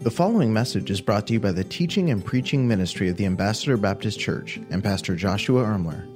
The following message is brought to you by the teaching and preaching ministry of the Ambassador Baptist Church and Pastor Joshua Ermler.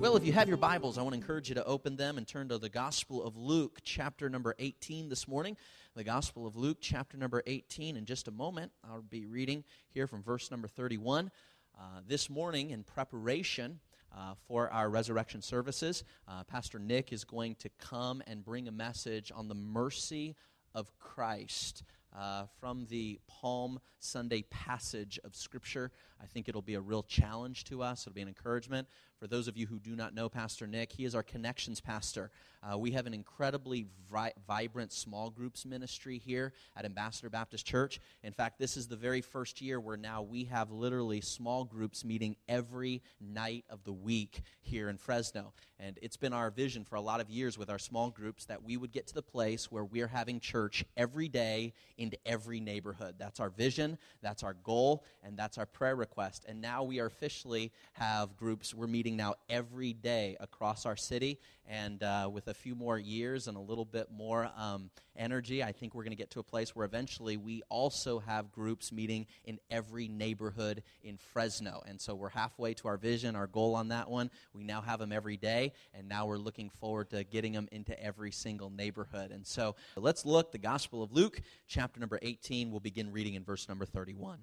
Well, if you have your Bibles, I want to encourage you to open them and turn to the Gospel of Luke, chapter number 18 this morning. The Gospel of Luke, chapter number 18. In just a moment, I'll be reading here from verse number 31. Uh, this morning, in preparation, uh, for our resurrection services. Uh, Pastor Nick is going to come and bring a message on the mercy of Christ uh, from the Palm Sunday passage of Scripture. I think it'll be a real challenge to us. It'll be an encouragement. For those of you who do not know Pastor Nick, he is our connections pastor. Uh, we have an incredibly vi- vibrant small groups ministry here at Ambassador Baptist Church. In fact, this is the very first year where now we have literally small groups meeting every night of the week here in Fresno. And it's been our vision for a lot of years with our small groups that we would get to the place where we're having church every day into every neighborhood. That's our vision, that's our goal, and that's our prayer request. And now we are officially have groups. We're meeting now every day across our city. And uh, with a few more years and a little bit more um, energy, I think we're going to get to a place where eventually we also have groups meeting in every neighborhood in Fresno. And so we're halfway to our vision, our goal on that one. We now have them every day, and now we're looking forward to getting them into every single neighborhood. And so let's look the Gospel of Luke, chapter number 18. We'll begin reading in verse number 31.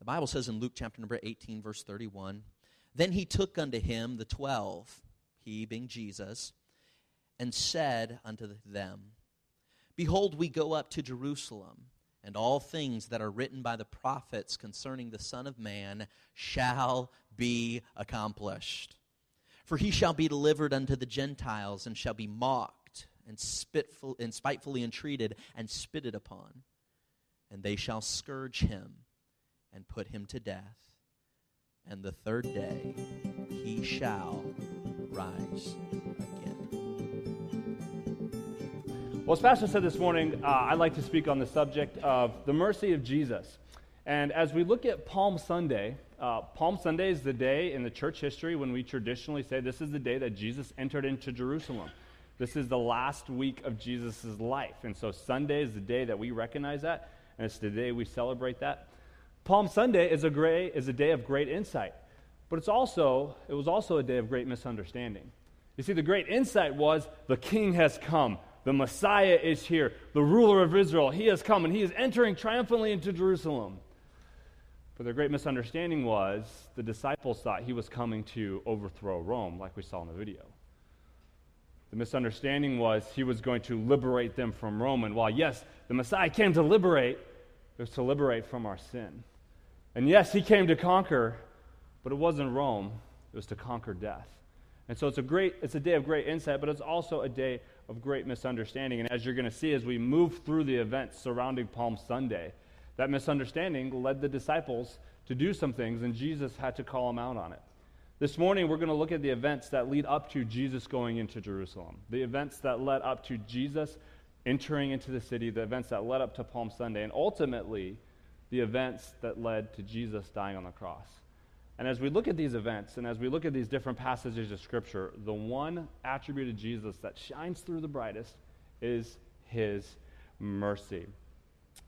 The Bible says in Luke chapter number 18, verse 31 Then he took unto him the twelve, he being Jesus, and said unto them, Behold, we go up to Jerusalem, and all things that are written by the prophets concerning the Son of Man shall be accomplished. For he shall be delivered unto the Gentiles, and shall be mocked, and, spitful, and spitefully entreated, and spitted upon. And they shall scourge him and put him to death. And the third day he shall rise again. Well, as Pastor said this morning, uh, I'd like to speak on the subject of the mercy of Jesus. And as we look at Palm Sunday, uh, Palm Sunday is the day in the church history when we traditionally say this is the day that Jesus entered into Jerusalem. This is the last week of Jesus' life. And so Sunday is the day that we recognize that, and it's the day we celebrate that. Palm Sunday is a, is a day of great insight, but it's also, it was also a day of great misunderstanding. You see, the great insight was the king has come. The Messiah is here. The ruler of Israel, he has come, and he is entering triumphantly into Jerusalem. But the great misunderstanding was the disciples thought he was coming to overthrow Rome, like we saw in the video. The misunderstanding was he was going to liberate them from Rome. And while, yes, the Messiah came to liberate, it was to liberate from our sin. And yes, he came to conquer, but it wasn't Rome, it was to conquer death. And so it's a great it's a day of great insight, but it's also a day of great misunderstanding. And as you're going to see as we move through the events surrounding Palm Sunday, that misunderstanding led the disciples to do some things, and Jesus had to call them out on it. This morning, we're going to look at the events that lead up to Jesus going into Jerusalem, the events that led up to Jesus entering into the city, the events that led up to Palm Sunday, and ultimately, the events that led to Jesus dying on the cross. And as we look at these events and as we look at these different passages of Scripture, the one attribute of Jesus that shines through the brightest is his mercy.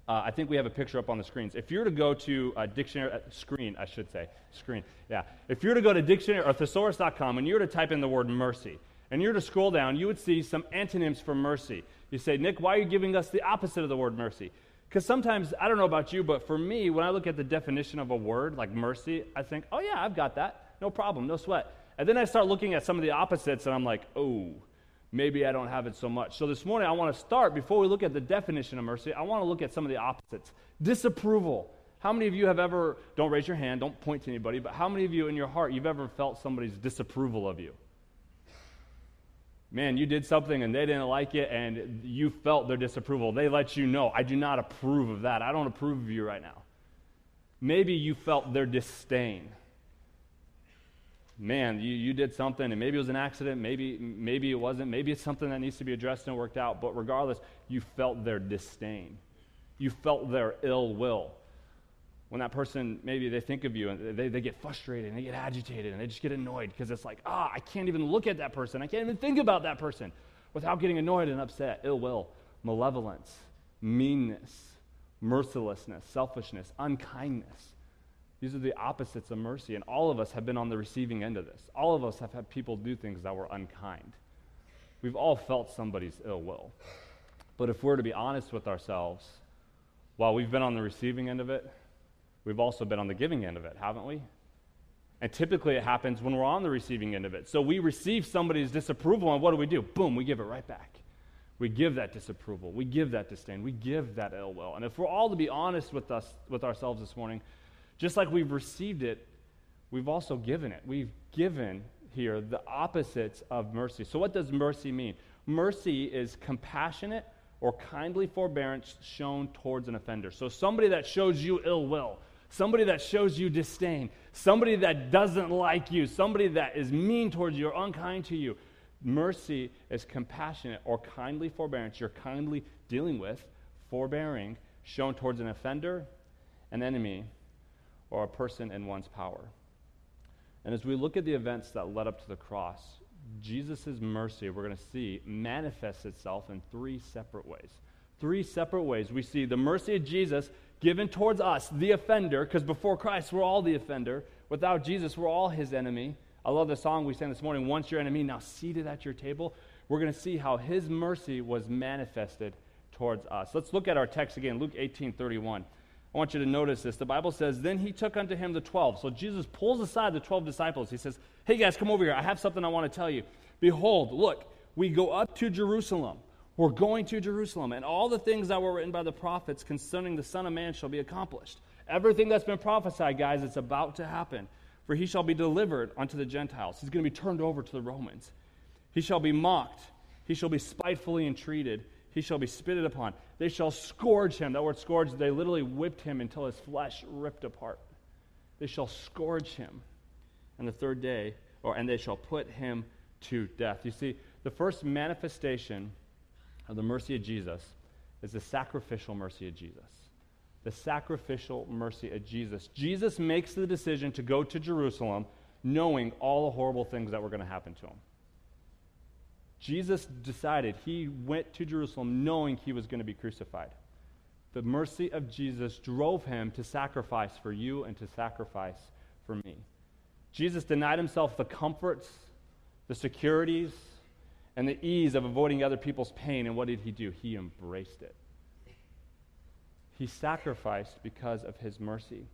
Uh, I think we have a picture up on the screens. If you were to go to a dictionary, uh, screen, I should say, screen, yeah. If you were to go to dictionary or thesaurus.com and you were to type in the word mercy, and you were to scroll down, you would see some antonyms for mercy. You say, Nick, why are you giving us the opposite of the word mercy? Because sometimes, I don't know about you, but for me, when I look at the definition of a word like mercy, I think, oh, yeah, I've got that. No problem, no sweat. And then I start looking at some of the opposites, and I'm like, oh, maybe I don't have it so much. So this morning, I want to start, before we look at the definition of mercy, I want to look at some of the opposites. Disapproval. How many of you have ever, don't raise your hand, don't point to anybody, but how many of you in your heart, you've ever felt somebody's disapproval of you? Man, you did something and they didn't like it and you felt their disapproval. They let you know, I do not approve of that. I don't approve of you right now. Maybe you felt their disdain. Man, you, you did something and maybe it was an accident, maybe, maybe it wasn't, maybe it's something that needs to be addressed and worked out, but regardless, you felt their disdain. You felt their ill will when that person maybe they think of you and they, they get frustrated and they get agitated and they just get annoyed because it's like ah i can't even look at that person i can't even think about that person without getting annoyed and upset ill will malevolence meanness mercilessness, selfishness, unkindness. These are the opposites of mercy, and all of us have been on the receiving end of this. All of us have had people do things that were unkind. We've all felt somebody's ill will. But if we're to be honest with ourselves, while we've been on the receiving end of it, we've also been on the giving end of it, haven't we? And typically it happens when we're on the receiving end of it. So we receive somebody's disapproval, and what do we do? Boom, we give it right back. We give that disapproval. We give that disdain. We give that ill will. And if we're all to be honest with us with ourselves this morning, just like we've received it, we've also given it. We've given here the opposites of mercy. So what does mercy mean? Mercy is compassionate or kindly forbearance shown towards an offender. So somebody that shows you ill will, somebody that shows you disdain, somebody that doesn't like you, somebody that is mean towards you or unkind to you. Mercy is compassionate or kindly forbearance. You're kindly dealing with, forbearing, shown towards an offender, an enemy, or a person in one's power. And as we look at the events that led up to the cross, Jesus' mercy, we're going to see, manifests itself in three separate ways. Three separate ways. We see the mercy of Jesus given towards us, the offender, because before Christ, we're all the offender. Without Jesus, we're all his enemy. I love the song we sang this morning, Once Your Enemy, Now Seated at Your Table. We're going to see how his mercy was manifested towards us. Let's look at our text again, Luke 18 31. I want you to notice this. The Bible says, Then he took unto him the twelve. So Jesus pulls aside the twelve disciples. He says, Hey guys, come over here. I have something I want to tell you. Behold, look, we go up to Jerusalem. We're going to Jerusalem, and all the things that were written by the prophets concerning the Son of Man shall be accomplished. Everything that's been prophesied, guys, it's about to happen. For he shall be delivered unto the Gentiles. He's going to be turned over to the Romans. He shall be mocked. He shall be spitefully entreated he shall be spitted upon. They shall scourge him. That word scourge, they literally whipped him until his flesh ripped apart. They shall scourge him. And the third day, or and they shall put him to death. You see, the first manifestation of the mercy of Jesus is the sacrificial mercy of Jesus. The sacrificial mercy of Jesus. Jesus makes the decision to go to Jerusalem knowing all the horrible things that were going to happen to him. Jesus decided, he went to Jerusalem knowing he was going to be crucified. The mercy of Jesus drove him to sacrifice for you and to sacrifice for me. Jesus denied himself the comforts, the securities, and the ease of avoiding other people's pain. And what did he do? He embraced it. He sacrificed because of his mercy.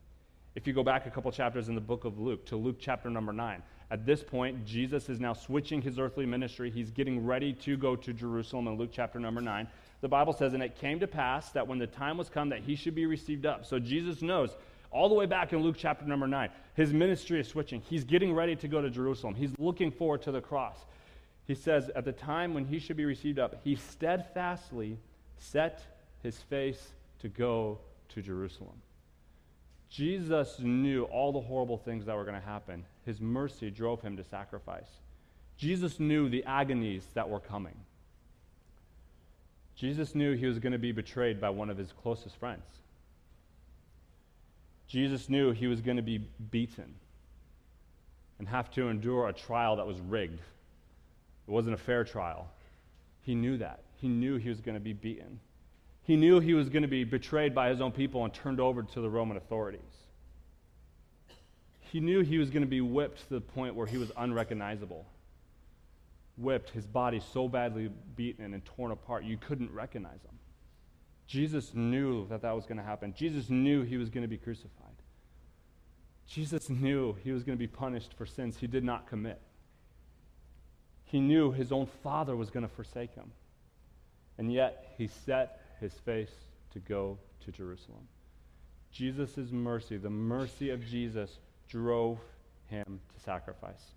If you go back a couple chapters in the book of Luke to Luke chapter number 9, at this point, Jesus is now switching his earthly ministry. He's getting ready to go to Jerusalem in Luke chapter number 9. The Bible says, And it came to pass that when the time was come that he should be received up. So Jesus knows all the way back in Luke chapter number 9, his ministry is switching. He's getting ready to go to Jerusalem. He's looking forward to the cross. He says, At the time when he should be received up, he steadfastly set his face to go to Jerusalem. Jesus knew all the horrible things that were going to happen. His mercy drove him to sacrifice. Jesus knew the agonies that were coming. Jesus knew he was going to be betrayed by one of his closest friends. Jesus knew he was going to be beaten and have to endure a trial that was rigged. It wasn't a fair trial. He knew that. He knew he was going to be beaten. He knew he was going to be betrayed by his own people and turned over to the Roman authorities. He knew he was going to be whipped to the point where he was unrecognizable. Whipped, his body so badly beaten and torn apart, you couldn't recognize him. Jesus knew that that was going to happen. Jesus knew he was going to be crucified. Jesus knew he was going to be punished for sins he did not commit. He knew his own father was going to forsake him. And yet, he set his face to go to Jerusalem. Jesus' mercy, the mercy of Jesus, drove him to sacrifice.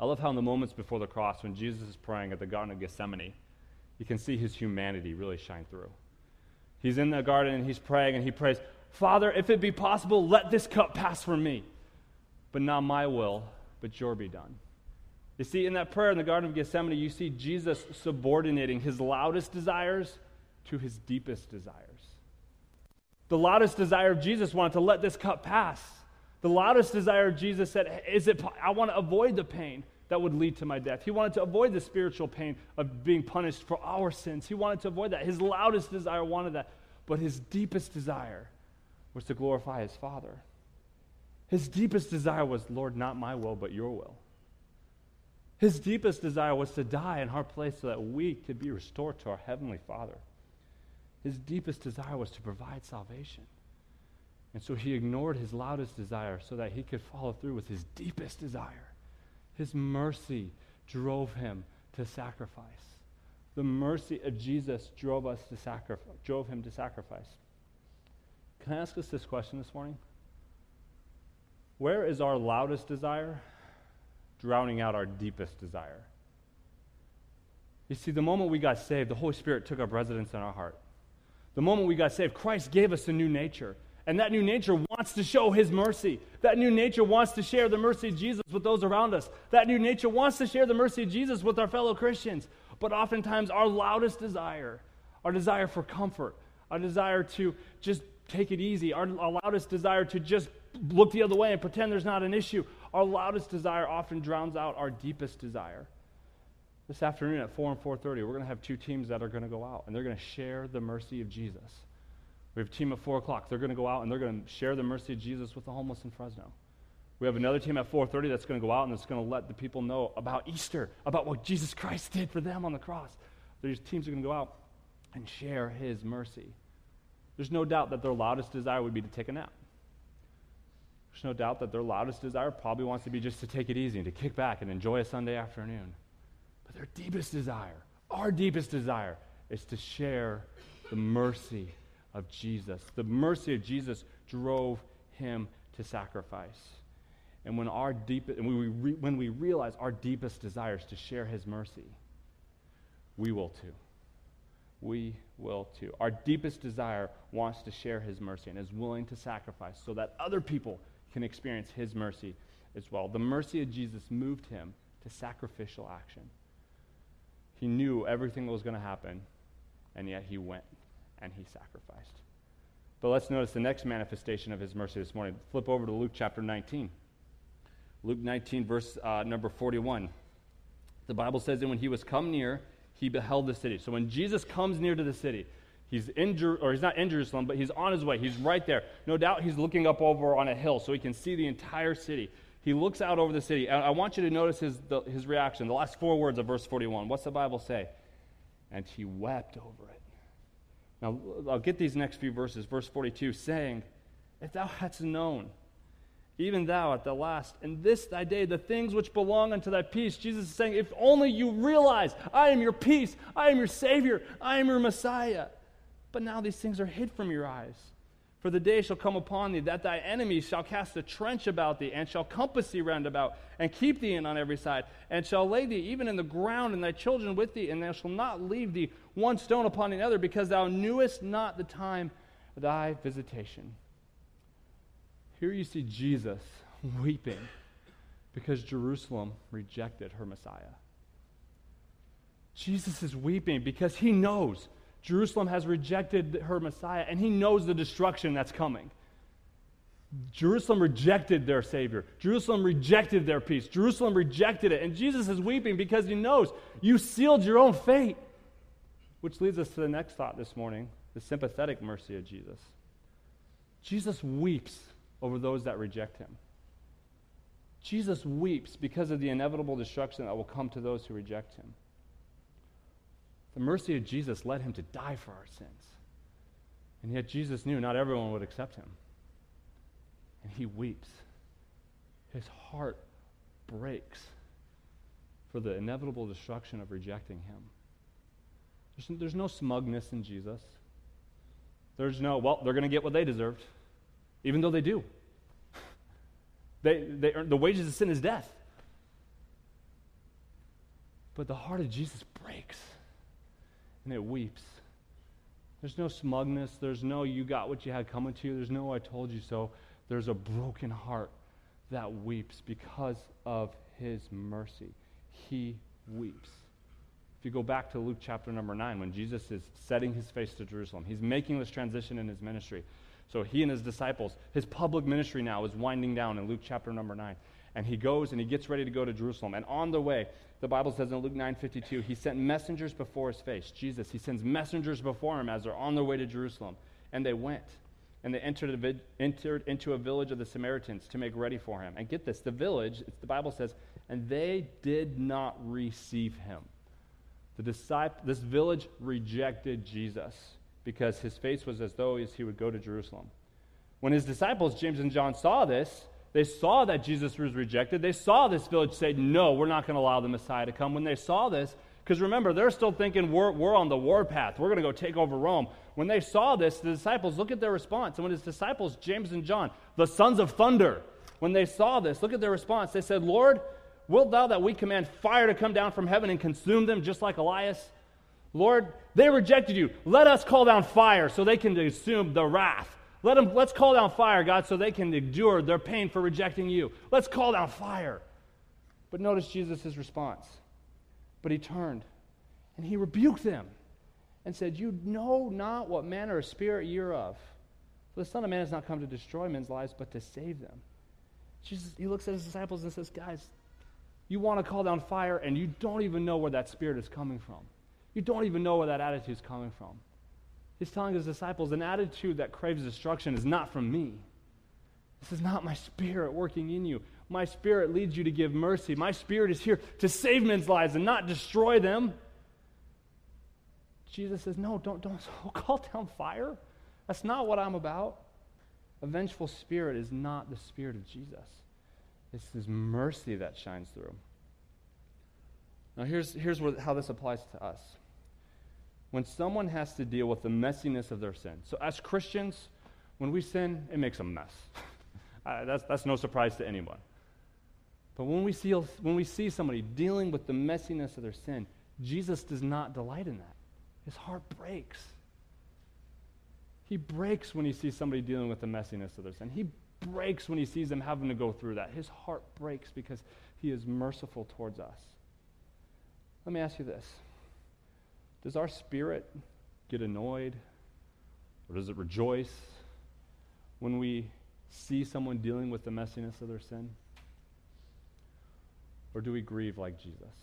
I love how in the moments before the cross, when Jesus is praying at the Garden of Gethsemane, you can see his humanity really shine through. He's in the garden and he's praying and he prays, Father, if it be possible, let this cup pass from me. But not my will, but your be done. You see, in that prayer in the Garden of Gethsemane, you see Jesus subordinating his loudest desires to his deepest desires. The loudest desire of Jesus wanted to let this cup pass. The loudest desire of Jesus said, Is it, I want to avoid the pain that would lead to my death. He wanted to avoid the spiritual pain of being punished for our sins. He wanted to avoid that. His loudest desire wanted that. but his deepest desire was to glorify his Father. His deepest desire was, Lord, not my will, but your will. His deepest desire was to die in our place so that we could be restored to our Heavenly Father. His deepest desire was to provide salvation. And so he ignored his loudest desire so that he could follow through with his deepest desire. His mercy drove him to sacrifice. The mercy of Jesus drove us to sacrifice, drove him to sacrifice. Can I ask us this question this morning? Where is our loudest desire drowning out our deepest desire? You see, the moment we got saved, the Holy Spirit took up residence in our heart. The moment we got saved, Christ gave us a new nature. And that new nature wants to show his mercy. That new nature wants to share the mercy of Jesus with those around us. That new nature wants to share the mercy of Jesus with our fellow Christians. But oftentimes, our loudest desire, our desire for comfort, our desire to just take it easy, our, our loudest desire to just look the other way and pretend there's not an issue, our loudest desire often drowns out our deepest desire. This afternoon at 4 and 4.30, we're going to have two teams that are going to go out, and they're going to share the mercy of Jesus. We have a team at 4 o'clock. They're going to go out and they're going to share the mercy of Jesus with the homeless in Fresno. We have another team at 4:30 that's going to go out and that's going to let the people know about Easter, about what Jesus Christ did for them on the cross. These teams are going to go out and share his mercy. There's no doubt that their loudest desire would be to take a nap. There's no doubt that their loudest desire probably wants to be just to take it easy and to kick back and enjoy a Sunday afternoon. But their deepest desire, our deepest desire, is to share the mercy of Jesus. The mercy of Jesus drove him to sacrifice. And when, our deep, and we re, when we realize our deepest desire is to share his mercy, we will too. We will too. Our deepest desire wants to share his mercy and is willing to sacrifice so that other people can experience his mercy as well. The mercy of Jesus moved him to sacrificial action. He knew everything that was going to happen, and yet he went and he sacrificed. But let's notice the next manifestation of his mercy this morning. Flip over to Luke chapter 19. Luke 19, verse uh, number 41. The Bible says that when he was come near, he beheld the city. So when Jesus comes near to the city, he's in Jer- or he's not in Jerusalem, but he's on his way. He's right there. No doubt he's looking up over on a hill so he can see the entire city. He looks out over the city. I want you to notice his, the, his reaction. The last four words of verse 41. What's the Bible say? And he wept over it. Now, I'll get these next few verses. Verse 42 saying, If thou hadst known, even thou at the last, in this thy day, the things which belong unto thy peace. Jesus is saying, If only you realize, I am your peace, I am your Savior, I am your Messiah. But now these things are hid from your eyes. For the day shall come upon thee that thy enemies shall cast a trench about thee, and shall compass thee round about, and keep thee in on every side, and shall lay thee even in the ground, and thy children with thee, and they shall not leave thee one stone upon another, because thou knewest not the time of thy visitation. Here you see Jesus weeping because Jerusalem rejected her Messiah. Jesus is weeping because he knows Jerusalem has rejected her Messiah, and he knows the destruction that's coming. Jerusalem rejected their Savior. Jerusalem rejected their peace. Jerusalem rejected it. And Jesus is weeping because he knows you sealed your own fate. Which leads us to the next thought this morning the sympathetic mercy of Jesus. Jesus weeps over those that reject him. Jesus weeps because of the inevitable destruction that will come to those who reject him. The mercy of Jesus led him to die for our sins. And yet Jesus knew not everyone would accept him. And he weeps. His heart breaks for the inevitable destruction of rejecting him. There's, there's no smugness in Jesus. There's no, well, they're going to get what they deserved, even though they do. they, they earn, the wages of sin is death. But the heart of Jesus breaks and it weeps. There's no smugness. There's no you got what you had coming to you. There's no I told you so. There's a broken heart that weeps because of his mercy. He weeps. If you go back to Luke chapter number 9, when Jesus is setting his face to Jerusalem, he's making this transition in his ministry. So he and his disciples, his public ministry now is winding down in Luke chapter number 9. And he goes and he gets ready to go to Jerusalem. And on the way, the Bible says in Luke 9:52, he sent messengers before his face. Jesus, he sends messengers before him as they're on their way to Jerusalem. And they went. And they entered, entered into a village of the Samaritans to make ready for him. And get this the village, the Bible says, and they did not receive him. The disciple, this village rejected Jesus because his face was as though he would go to Jerusalem. When his disciples, James and John, saw this, they saw that Jesus was rejected. They saw this village say, No, we're not going to allow the Messiah to come. When they saw this, because remember, they're still thinking we're, we're on the warpath. We're going to go take over Rome. When they saw this, the disciples, look at their response. And when his disciples, James and John, the sons of thunder, when they saw this, look at their response. They said, Lord, wilt thou that we command fire to come down from heaven and consume them just like Elias? Lord, they rejected you. Let us call down fire so they can consume the wrath. Let them, let's call down fire, God, so they can endure their pain for rejecting you. Let's call down fire. But notice Jesus' response. But he turned and he rebuked them and said, You know not what manner of spirit you're of. For the Son of Man has not come to destroy men's lives, but to save them. Jesus, he looks at his disciples and says, Guys, you want to call down fire, and you don't even know where that spirit is coming from. You don't even know where that attitude is coming from. He's telling his disciples an attitude that craves destruction is not from me. This is not my spirit working in you. My spirit leads you to give mercy. My spirit is here to save men's lives and not destroy them. Jesus says, No, don't, don't call down fire. That's not what I'm about. A vengeful spirit is not the spirit of Jesus. It's his mercy that shines through. Now, here's, here's what, how this applies to us. When someone has to deal with the messiness of their sin, so as Christians, when we sin, it makes a mess. uh, that's, that's no surprise to anyone. But when we, see, when we see somebody dealing with the messiness of their sin, Jesus does not delight in that. His heart breaks. He breaks when he sees somebody dealing with the messiness of their sin. He breaks when he sees them having to go through that. His heart breaks because he is merciful towards us. Let me ask you this Does our spirit get annoyed or does it rejoice when we see someone dealing with the messiness of their sin? Or do we grieve like Jesus?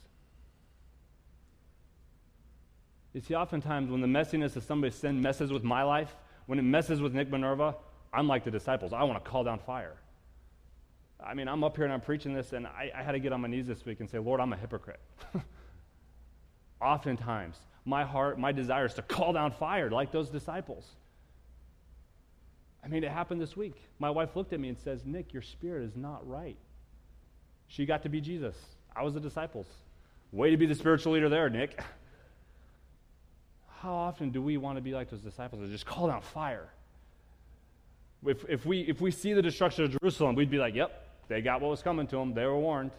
You see, oftentimes when the messiness of somebody's sin messes with my life, when it messes with Nick Minerva, I'm like the disciples. I want to call down fire. I mean, I'm up here and I'm preaching this, and I, I had to get on my knees this week and say, Lord, I'm a hypocrite. Oftentimes, my heart, my desire is to call down fire like those disciples. I mean, it happened this week. My wife looked at me and says, Nick, your spirit is not right. She got to be Jesus. I was the disciples. Way to be the spiritual leader there, Nick. How often do we want to be like those disciples and just call down fire? If, if, we, if we see the destruction of Jerusalem, we'd be like, yep, they got what was coming to them. They were warned.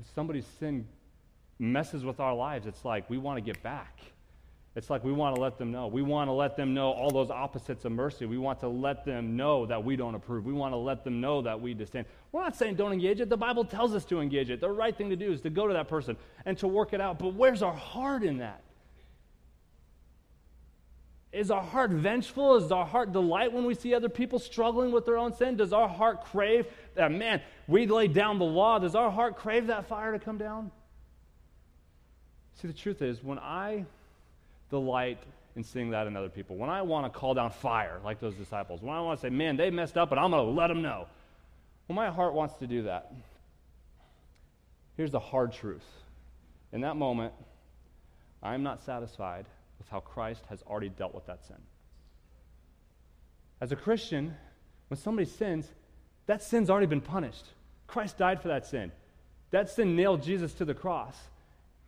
When somebody's sin messes with our lives, it's like we want to get back. It's like we want to let them know. We want to let them know all those opposites of mercy. We want to let them know that we don't approve. We want to let them know that we disdain. We're not saying don't engage it. The Bible tells us to engage it. The right thing to do is to go to that person and to work it out. But where's our heart in that? Is our heart vengeful? Is our heart delight when we see other people struggling with their own sin? Does our heart crave man, we laid down the law? Does our heart crave that fire to come down? See, the truth is, when I delight in seeing that in other people, when I want to call down fire like those disciples, when I want to say, man, they messed up and I'm going to let them know, well, my heart wants to do that. Here's the hard truth. In that moment, I'm not satisfied with how Christ has already dealt with that sin. As a Christian, when somebody sins, that sin's already been punished. Christ died for that sin. That sin nailed Jesus to the cross.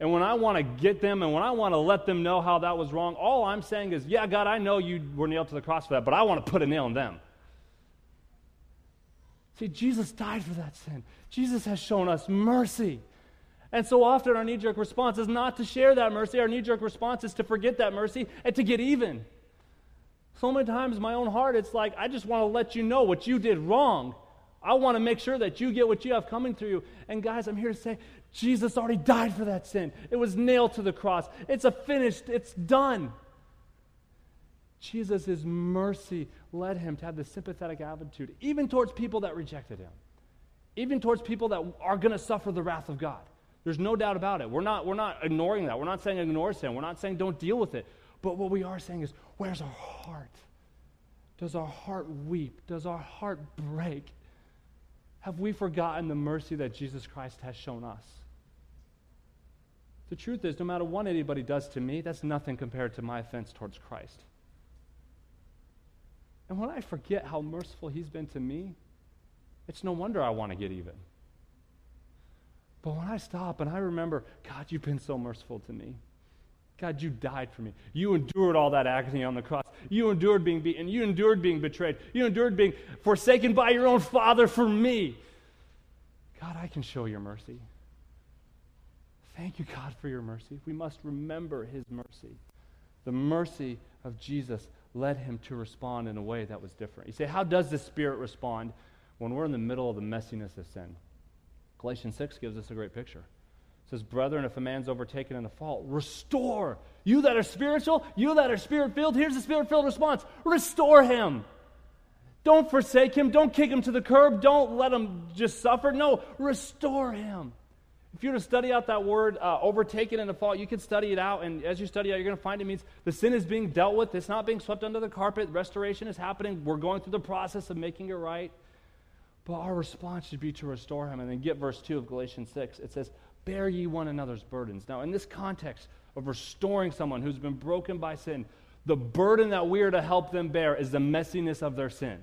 And when I want to get them and when I want to let them know how that was wrong, all I'm saying is, yeah, God, I know you were nailed to the cross for that, but I want to put a nail in them. See, Jesus died for that sin. Jesus has shown us mercy. And so often our knee jerk response is not to share that mercy. Our knee jerk response is to forget that mercy and to get even. So many times in my own heart, it's like, I just want to let you know what you did wrong. I want to make sure that you get what you have coming through you. And guys, I'm here to say, Jesus already died for that sin. It was nailed to the cross. It's a finished, it's done. Jesus' mercy led him to have this sympathetic attitude, even towards people that rejected him, even towards people that are going to suffer the wrath of God. There's no doubt about it. We're not, we're not ignoring that. We're not saying ignore sin. We're not saying don't deal with it. But what we are saying is, where's our heart? Does our heart weep? Does our heart break? Have we forgotten the mercy that Jesus Christ has shown us? The truth is, no matter what anybody does to me, that's nothing compared to my offense towards Christ. And when I forget how merciful He's been to me, it's no wonder I want to get even. But when I stop and I remember, God, you've been so merciful to me. God, you died for me. You endured all that agony on the cross. You endured being beaten. You endured being betrayed. You endured being forsaken by your own Father for me. God, I can show your mercy. Thank you, God, for your mercy. We must remember his mercy. The mercy of Jesus led him to respond in a way that was different. You say, how does the Spirit respond when we're in the middle of the messiness of sin? Galatians 6 gives us a great picture. Says, Brethren, if a man's overtaken in a fault, restore. You that are spiritual, you that are spirit filled, here's the spirit filled response restore him. Don't forsake him. Don't kick him to the curb. Don't let him just suffer. No, restore him. If you were to study out that word, uh, overtaken in a fault, you can study it out. And as you study out, you're going to find it means the sin is being dealt with. It's not being swept under the carpet. Restoration is happening. We're going through the process of making it right. But our response should be to restore him. And then get verse 2 of Galatians 6. It says, Bear ye one another's burdens. Now, in this context of restoring someone who's been broken by sin, the burden that we are to help them bear is the messiness of their sin.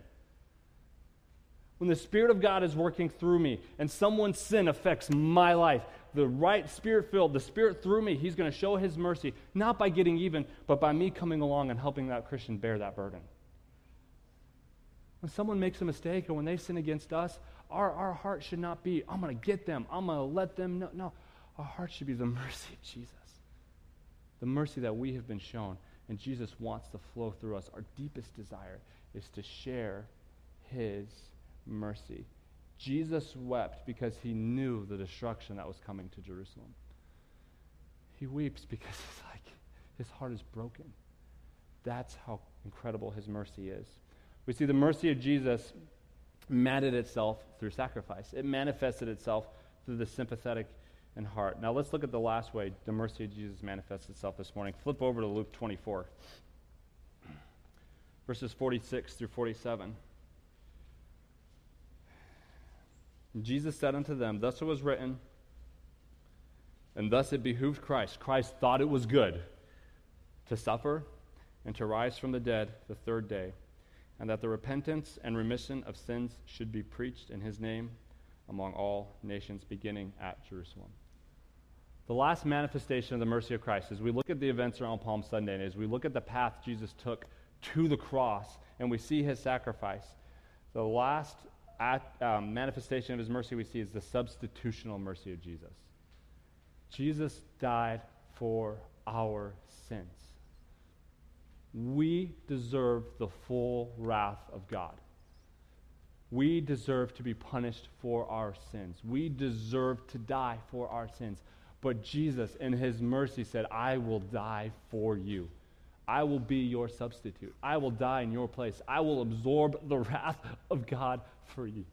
When the Spirit of God is working through me and someone's sin affects my life, the right Spirit filled, the Spirit through me, He's going to show His mercy, not by getting even, but by me coming along and helping that Christian bear that burden. When someone makes a mistake or when they sin against us, our, our heart should not be, I'm going to get them, I'm going to let them know. No, our heart should be the mercy of Jesus, the mercy that we have been shown. And Jesus wants to flow through us. Our deepest desire is to share his mercy. Jesus wept because he knew the destruction that was coming to Jerusalem. He weeps because like, his heart is broken. That's how incredible his mercy is. We see the mercy of Jesus matted itself through sacrifice. It manifested itself through the sympathetic and heart. Now let's look at the last way the mercy of Jesus manifests itself this morning. Flip over to Luke 24, verses 46 through 47. Jesus said unto them, Thus it was written, and thus it behooved Christ. Christ thought it was good to suffer and to rise from the dead the third day and that the repentance and remission of sins should be preached in his name among all nations, beginning at Jerusalem. The last manifestation of the mercy of Christ, as we look at the events around Palm Sunday, and as we look at the path Jesus took to the cross, and we see his sacrifice, the last at, um, manifestation of his mercy we see is the substitutional mercy of Jesus. Jesus died for our sins we deserve the full wrath of God. We deserve to be punished for our sins. We deserve to die for our sins. But Jesus, in his mercy, said, I will die for you. I will be your substitute. I will die in your place. I will absorb the wrath of God for you.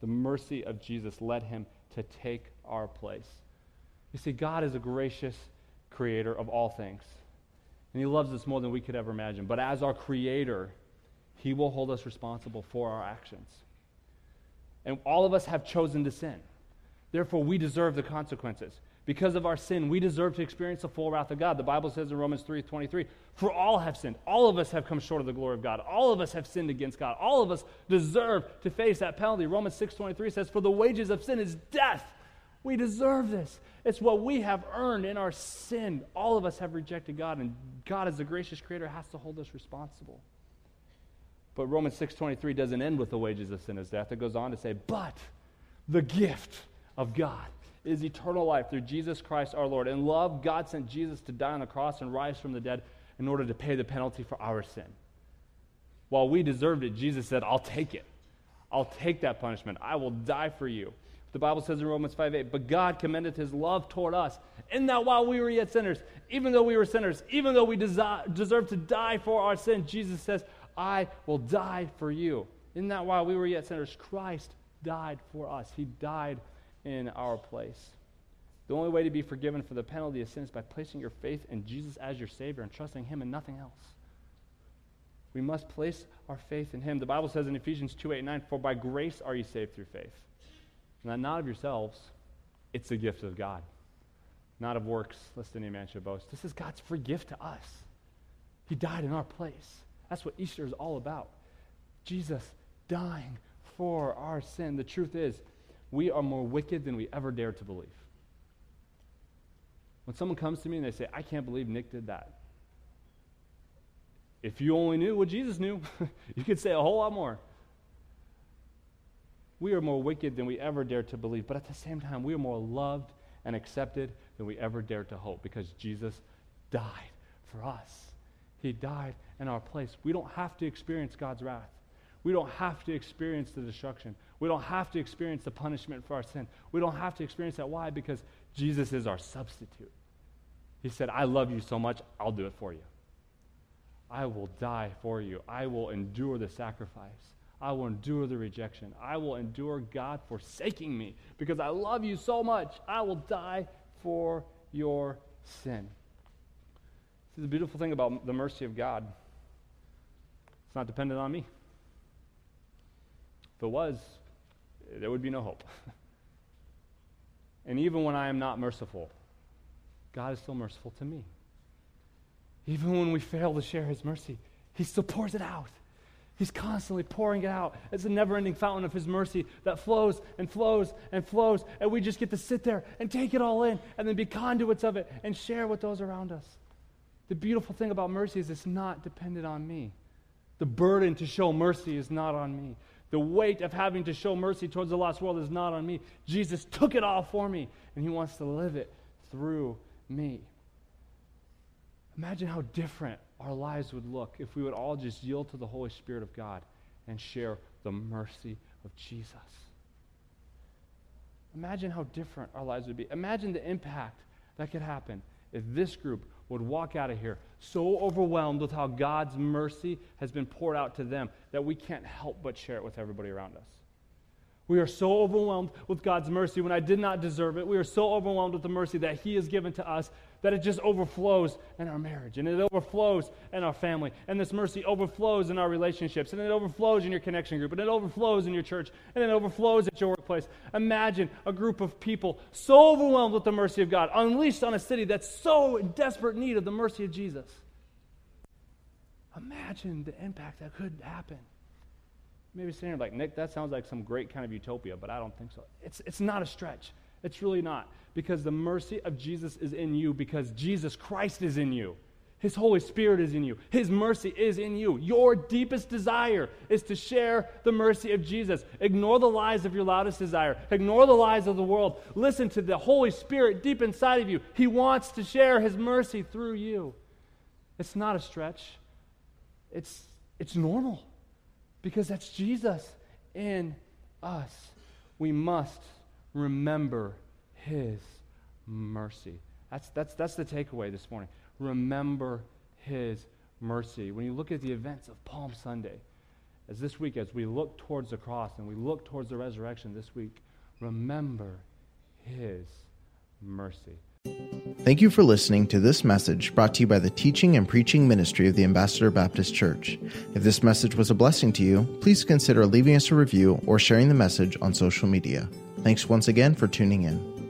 The mercy of Jesus led him to take our place. You see, God is a gracious creator of all things. And He loves us more than we could ever imagine. But as our Creator, He will hold us responsible for our actions. And all of us have chosen to sin. Therefore, we deserve the consequences. Because of our sin, we deserve to experience the full wrath of God. The Bible says in Romans 3 23, For all have sinned. All of us have come short of the glory of God. All of us have sinned against God. All of us deserve to face that penalty. Romans 6 23 says, For the wages of sin is death. We deserve this. It's what we have earned in our sin. All of us have rejected God, and God, as the gracious creator, has to hold us responsible. But Romans 6:23 doesn't end with the wages of sin is death. It goes on to say, "But the gift of God is eternal life through Jesus Christ our Lord. In love, God sent Jesus to die on the cross and rise from the dead in order to pay the penalty for our sin. While we deserved it, Jesus said, I'll take it. I'll take that punishment. I will die for you. The Bible says in Romans 5 8, but God commendeth his love toward us, in that while we were yet sinners, even though we were sinners, even though we desi- deserve to die for our sin, Jesus says, I will die for you. In that while we were yet sinners, Christ died for us. He died in our place. The only way to be forgiven for the penalty of sin is by placing your faith in Jesus as your Savior and trusting Him and nothing else. We must place our faith in Him. The Bible says in Ephesians 2 8 9, For by grace are you saved through faith. Not of yourselves, it's a gift of God. Not of works, lest any man should boast. This is God's free gift to us. He died in our place. That's what Easter is all about. Jesus dying for our sin. The truth is, we are more wicked than we ever dared to believe. When someone comes to me and they say, I can't believe Nick did that. If you only knew what Jesus knew, you could say a whole lot more. We are more wicked than we ever dared to believe, but at the same time, we are more loved and accepted than we ever dared to hope because Jesus died for us. He died in our place. We don't have to experience God's wrath. We don't have to experience the destruction. We don't have to experience the punishment for our sin. We don't have to experience that. Why? Because Jesus is our substitute. He said, I love you so much, I'll do it for you. I will die for you. I will endure the sacrifice. I will endure the rejection. I will endure God forsaking me because I love you so much. I will die for your sin. See, the beautiful thing about the mercy of God, it's not dependent on me. If it was, there would be no hope. and even when I am not merciful, God is still merciful to me. Even when we fail to share his mercy, he still pours it out. He's constantly pouring it out. It's a never ending fountain of His mercy that flows and flows and flows. And we just get to sit there and take it all in and then be conduits of it and share with those around us. The beautiful thing about mercy is it's not dependent on me. The burden to show mercy is not on me. The weight of having to show mercy towards the lost world is not on me. Jesus took it all for me, and He wants to live it through me. Imagine how different our lives would look if we would all just yield to the Holy Spirit of God and share the mercy of Jesus. Imagine how different our lives would be. Imagine the impact that could happen if this group would walk out of here so overwhelmed with how God's mercy has been poured out to them that we can't help but share it with everybody around us. We are so overwhelmed with God's mercy when I did not deserve it. We are so overwhelmed with the mercy that He has given to us that it just overflows in our marriage and it overflows in our family. And this mercy overflows in our relationships and it overflows in your connection group and it overflows in your church and it overflows at your workplace. Imagine a group of people so overwhelmed with the mercy of God, unleashed on a city that's so in desperate need of the mercy of Jesus. Imagine the impact that could happen. Maybe sitting here like, Nick, that sounds like some great kind of utopia, but I don't think so. It's, it's not a stretch. It's really not. Because the mercy of Jesus is in you, because Jesus Christ is in you. His Holy Spirit is in you. His mercy is in you. Your deepest desire is to share the mercy of Jesus. Ignore the lies of your loudest desire. Ignore the lies of the world. Listen to the Holy Spirit deep inside of you. He wants to share His mercy through you. It's not a stretch, it's, it's normal because that's Jesus in us. We must remember his mercy. That's, that's, that's the takeaway this morning. Remember his mercy. When you look at the events of Palm Sunday, as this week, as we look towards the cross and we look towards the resurrection this week, remember his mercy. Thank you for listening to this message brought to you by the teaching and preaching ministry of the Ambassador Baptist Church. If this message was a blessing to you, please consider leaving us a review or sharing the message on social media. Thanks once again for tuning in.